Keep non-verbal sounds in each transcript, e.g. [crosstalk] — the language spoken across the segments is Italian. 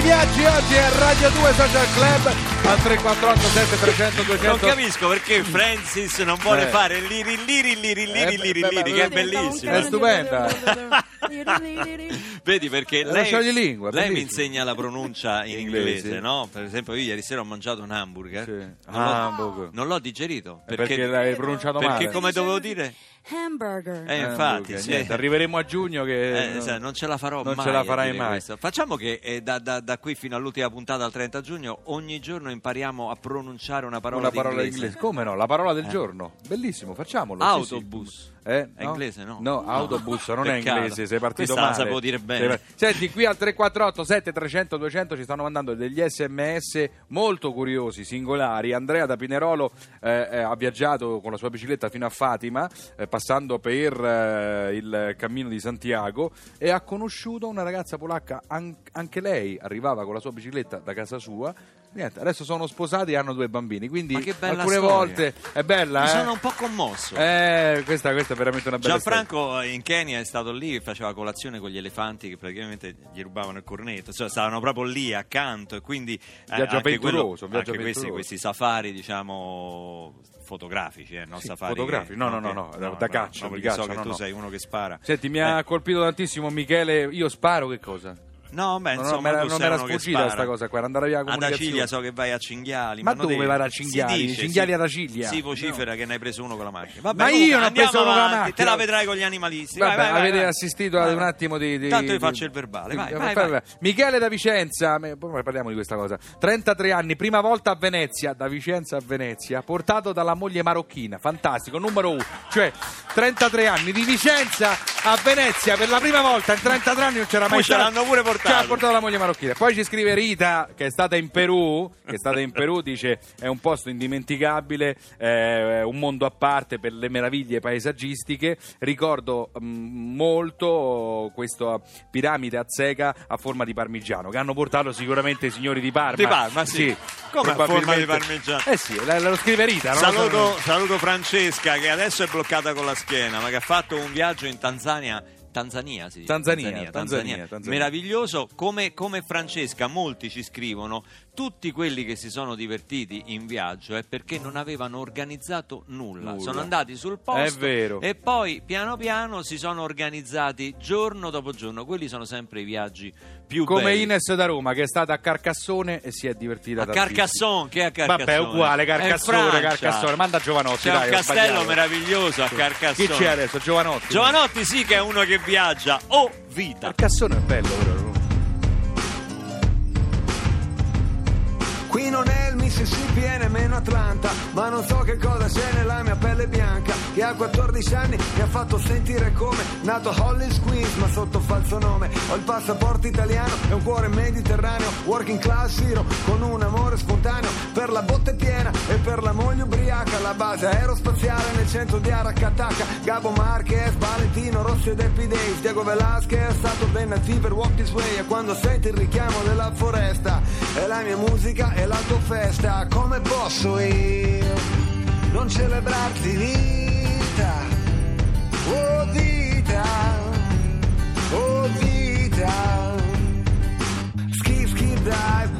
Di viaggi oggi a Radio 2 Social Club al 348 7300 200 Non capisco perché Francis non vuole Eh. fare liri liri liri liri Eh, liri beh, liri beh, che è bellissimo. È stupenda. Vedi perché È lei, scioglilingua, lei mi insegna la pronuncia in Inglese. inglese, no? Per esempio io ieri sera ho mangiato un hamburger. Sì. Non, l'ho, Hamburger. non l'ho digerito. Eh, perché l'hai pronunciato perché male. come dovevo dire? Hamburger. Eh, Eh, infatti, sì. niente, arriveremo a giugno che Eh, non ce la farò non mai. ce la farai mai. questo. Facciamo che eh, da, da- da qui fino all'ultima puntata al 30 giugno ogni giorno impariamo a pronunciare una parola, una parola d'inglese. inglese. Come no? La parola del giorno. Bellissimo, facciamolo. sì, sì. Eh, È inglese, no? No, autobus non è inglese, sei partito Questa la male. sapevo dire bene. Senti, qui al 348 7300 200 ci stanno mandando degli sms molto curiosi, singolari. Andrea da Pinerolo eh, eh, ha viaggiato con la sua bicicletta fino a Fatima, eh, passando per eh, il cammino di Santiago e ha conosciuto una ragazza polacca, an- anche lei arrivava con la sua bicicletta da casa sua. Niente, adesso sono sposati e hanno due bambini, quindi Ma che bella alcune storia. volte è bella, Mi eh? sono un po' commosso. Eh, questa, questa è veramente una bella storia. Gianfranco eh, in Kenya è stato lì faceva colazione con gli elefanti che praticamente gli rubavano il cornetto, cioè stavano proprio lì accanto e quindi eh, Viaggio anche, quello- avventuroso, un viaggio anche questi, questi safari diciamo fotografici, eh, non Sì, safari fotografici, che- no, no, che- no, no, da caccia, no, perché so caccia, che no, tu no. sei uno che spara. Senti, mi ha Eh, colpito tantissimo Michele. Io sparo che cosa? No, beh, No, no, insomma, non era uno che sfuggita spara. sta cosa qua, era andare via la Ad. Acilia so che vai a cinghiali. Ma non dove devi- vai a cinghiali? dice, Cinghiali si- ad Acilia? Si vocifera che ne hai preso uno con la macchina. Vabbè, Ma comunque, io non ho preso uno con la macchina. Te la vedrai con gli animalisti. Vabbè, vai, vai, avete vai. assistito ad un attimo di, di- Tanto di- faccio il verbale. Vai. Michele da Vicenza, poi parliamo di questa cosa. 33 anni, prima volta a Venezia, da Vicenza a Venezia, portato dalla moglie marocchina. Fantastico, numero uno. Cioè, 33 anni di Vicenza a Venezia per la prima volta in 33 anni non c'era mai Poi ce stato. l'hanno pure portato. Ci ha portato la moglie marocchina. Poi ci scrive Rita, che è stata in Perù, che è stata in Perù, [laughs] dice è un posto indimenticabile, eh, un mondo a parte per le meraviglie paesaggistiche. Ricordo mm, molto questa piramide a zecca a forma di parmigiano, che hanno portato sicuramente i signori di Parma. Di Parma, sì. Come a forma di parmigiano? Eh sì, lo scrive Rita. Saluto, saluto Francesca che adesso è bloccata con la schiena, ma che ha fatto un viaggio in Tanzania. Tanzania, sì. Tanzania, Tanzania, Tanzania. Meraviglioso. Come, come Francesca, molti ci scrivono: tutti quelli che si sono divertiti in viaggio è perché non avevano organizzato nulla. Nulla. Sono andati sul posto È vero. e poi piano piano si sono organizzati giorno dopo giorno. Quelli sono sempre i viaggi più Come belli. Ines da Roma, che è stata a Carcassone e si è divertita A tantissimo. Carcassonne, che è a Carcassonne? Vabbè, è uguale, È in Carcassone, Francia. Carcassone. Manda Giovanotti, C'è dai, un castello meraviglioso a Chi Carcassonne. c'è adesso? Giovanotti. Giovanotti sì che è uno che viaggia. Oh, vita. Carcassone è bello, però. È il Mississippi e nemmeno Atlanta, ma non so che cosa c'è nella mia pelle bianca, che a 14 anni mi ha fatto sentire come nato Hollis Queens, ma sotto falso nome. Ho il passaporto italiano e un cuore mediterraneo, working class hero, con un amore spontaneo per la botte piena e per la moglie ubriaca. La base aerospaziale nel centro di Aracataca, Gabo Marquez, Valentino Rossi ed Happy Days, Diego Velasquez, Saturday Night Fever, Walk This Way, e quando senti il richiamo della foresta, è la mia musica e l'autofesta, come posso io. Non celebrarti vita, oh vita, oh vita, skip skip dive,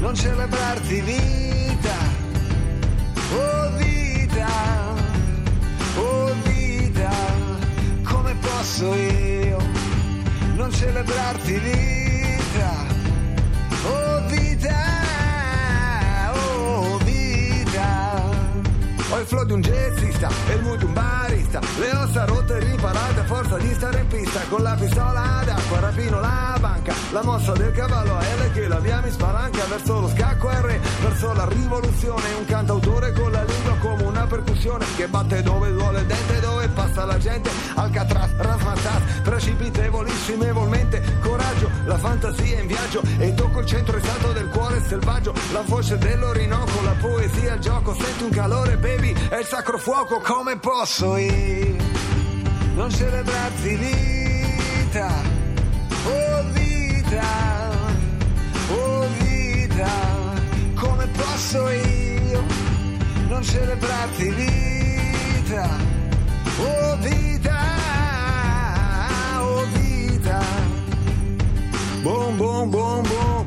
non celebrarti vita? Oh vita, oh vita, come posso io non celebrarti vita? Oh vita, oh vita. Ho il flow di un jazzista e il mood di un barista Le ossa rotte e riparate a forza di stare in pista Con la pistola d'acqua rapino la banca La mossa del cavallo a L che la via mi spalanca Verso lo scacco R, verso la rivoluzione. Un cantautore con la lingua come una percussione Che batte dove duole il dente, dove passa la gente. Alcatraz, rasmazzat, precipitevolissimamente Coraggio, la fantasia in viaggio E tocco il centro esatto del cuore selvaggio. La voce dell'Orinoco, la poesia, il gioco. Senti un calore baby, è il sacro fuoco. Come posso io non celebrarti vita posso io non celebrarti vita. Oh vita, oh vita. Boom, boom, boom, boom,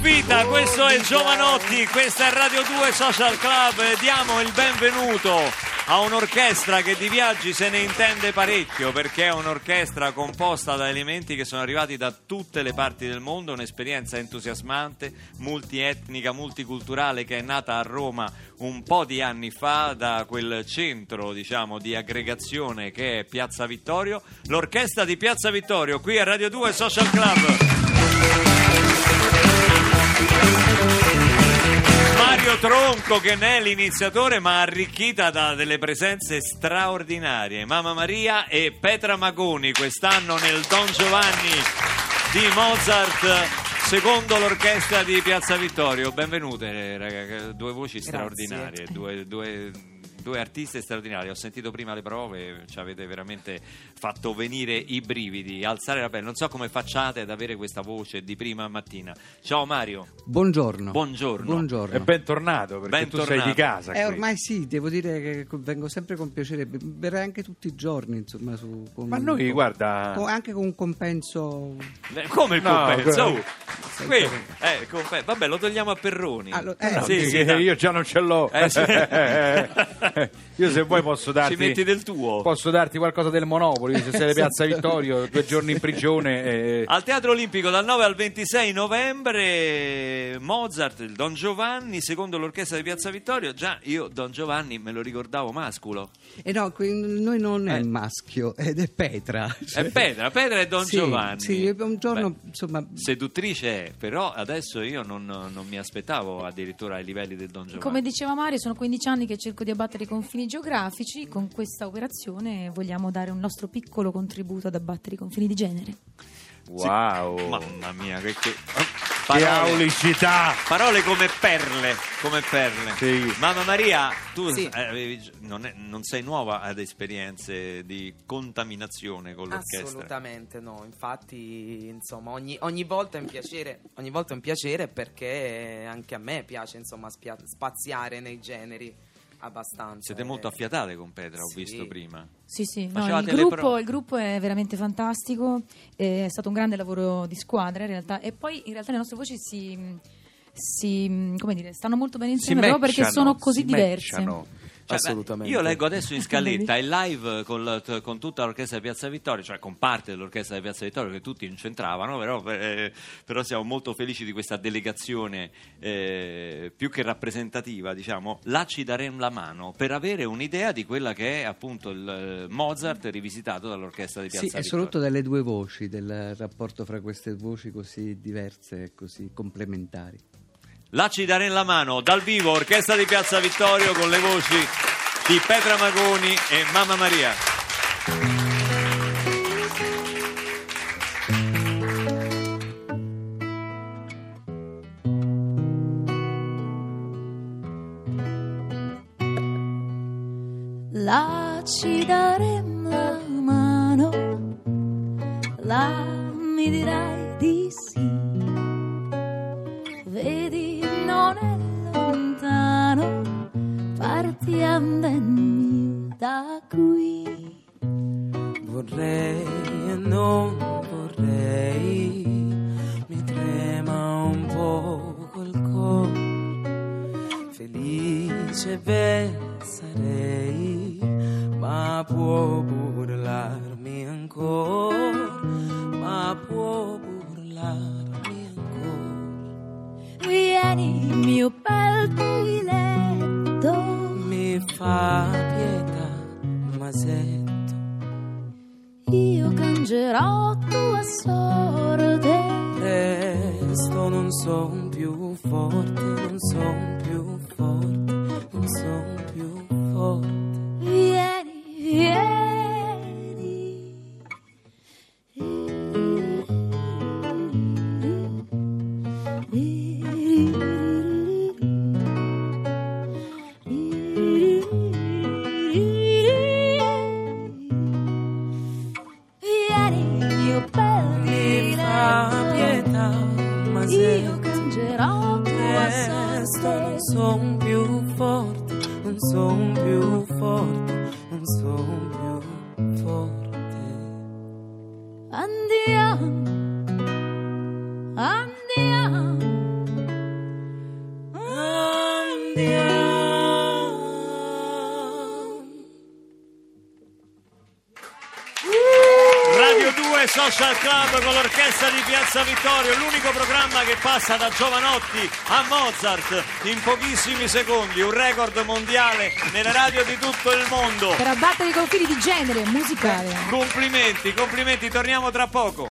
Vita, questo è Giovanotti, questa è Radio 2 Social Club diamo il benvenuto a un'orchestra che di viaggi se ne intende parecchio perché è un'orchestra composta da elementi che sono arrivati da tutte le parti del mondo, un'esperienza entusiasmante, multietnica, multiculturale che è nata a Roma un po' di anni fa da quel centro diciamo di aggregazione che è Piazza Vittorio, l'orchestra di Piazza Vittorio qui a Radio 2 Social Club. Mario Tronco che ne è l'iniziatore ma arricchita da delle presenze straordinarie. Mamma Maria e Petra Magoni quest'anno nel Don Giovanni di Mozart secondo l'orchestra di Piazza Vittorio. Benvenute ragazzi due voci straordinarie due, due- due artiste straordinarie ho sentito prima le prove ci avete veramente fatto venire i brividi alzare la pelle non so come facciate ad avere questa voce di prima mattina ciao Mario Buongiorno. Buongiorno. Buongiorno. E bentornato perché tu sei Bentornato. di casa. Eh, ormai sì, devo dire che vengo sempre con piacere, berrei anche tutti i giorni, insomma, su, con- Ma noi, con- guarda, con- anche con un compenso... Come il No, compenso? quello- Qui, eh. Vabbè, lo togliamo a Perroni. Ah, lo- eh, No, sì, che- sì, che io già non ce l'ho. Eh, sì. [laughs] [laughs] io se vuoi posso [laughs] darti Ci metti del tuo. Posso darti qualcosa del Monopoli, se sei di [laughs] Piazza Vittorio, due giorni in prigione e... Al Teatro Olimpico dal 9 al 26 novembre Mozart, il Don Giovanni, secondo l'orchestra di Piazza Vittorio. Già io Don Giovanni me lo ricordavo masculo. E no, qui- noi non è Eh. il maschio, ed è Petra. È Petra, Petra e Don Sì, Giovanni. Sì, un giorno, Beh, insomma... seduttrice è, però adesso io non, non mi aspettavo addirittura ai livelli del Don Giovanni. Come diceva Mario, sono 15 anni che cerco di abbattere i confini geografici. Con questa operazione vogliamo dare un nostro piccolo contributo ad abbattere i confini di genere. Wow, Mamma mia, che, che... che Parole, aulicità! parole come perle, come perle. Sì. Mamma Maria, tu Sì. eh, avevi non, è- non sei nuova ad esperienze di contaminazione con l'orchestra. Assolutamente no, infatti insomma ogni, ogni volta è un piacere, ogni volta è un piacere perché anche a me piace insomma spia- spaziare nei generi. Abbastanza. Siete molto affiatate con Petra, ho Sì. visto prima. Sì, sì, no, il, gruppo, prove. il gruppo è veramente fantastico, è stato un grande lavoro di squadra in realtà e poi in realtà le nostre voci si, si come dire, stanno molto bene insieme proprio perché matchano, sono così diverse. matchano. Cioè, Assolutamente. Io leggo adesso in scaletta [laughs] il live con, con tutta l'orchestra di Piazza Vittorio, cioè con parte dell'orchestra di Piazza Vittorio che tutti incentravano, però, eh, però siamo molto felici di questa delegazione eh, più che rappresentativa, diciamo. Là ci daremo la mano per avere un'idea di quella che è appunto il eh, Mozart rivisitato dall'orchestra di Piazza Sì, è Vittorio. soprattutto dalle due voci, del rapporto fra queste voci così diverse e così complementari. Là ci daremo la mano dal vivo, orchestra di Piazza Vittorio con le voci di Petra Magoni e Mamma Maria. Ma può burlarmi ancora, ma può burlarmi ancora. Vieni, mio bel diletto, Mi fa pietà, masetto. io cangerò tua sorte. Presto non son più forte, non son più forte, non son più forte. Vieni, non son più forte, non son più forte, più forte. Andiamo. Social Club con l'orchestra di Piazza Vittorio, l'unico programma che passa da Giovanotti a Mozart in pochissimi secondi, un record mondiale nelle radio di tutto il mondo. Per abbattere i confini di genere musicale. Complimenti, complimenti, torniamo tra poco.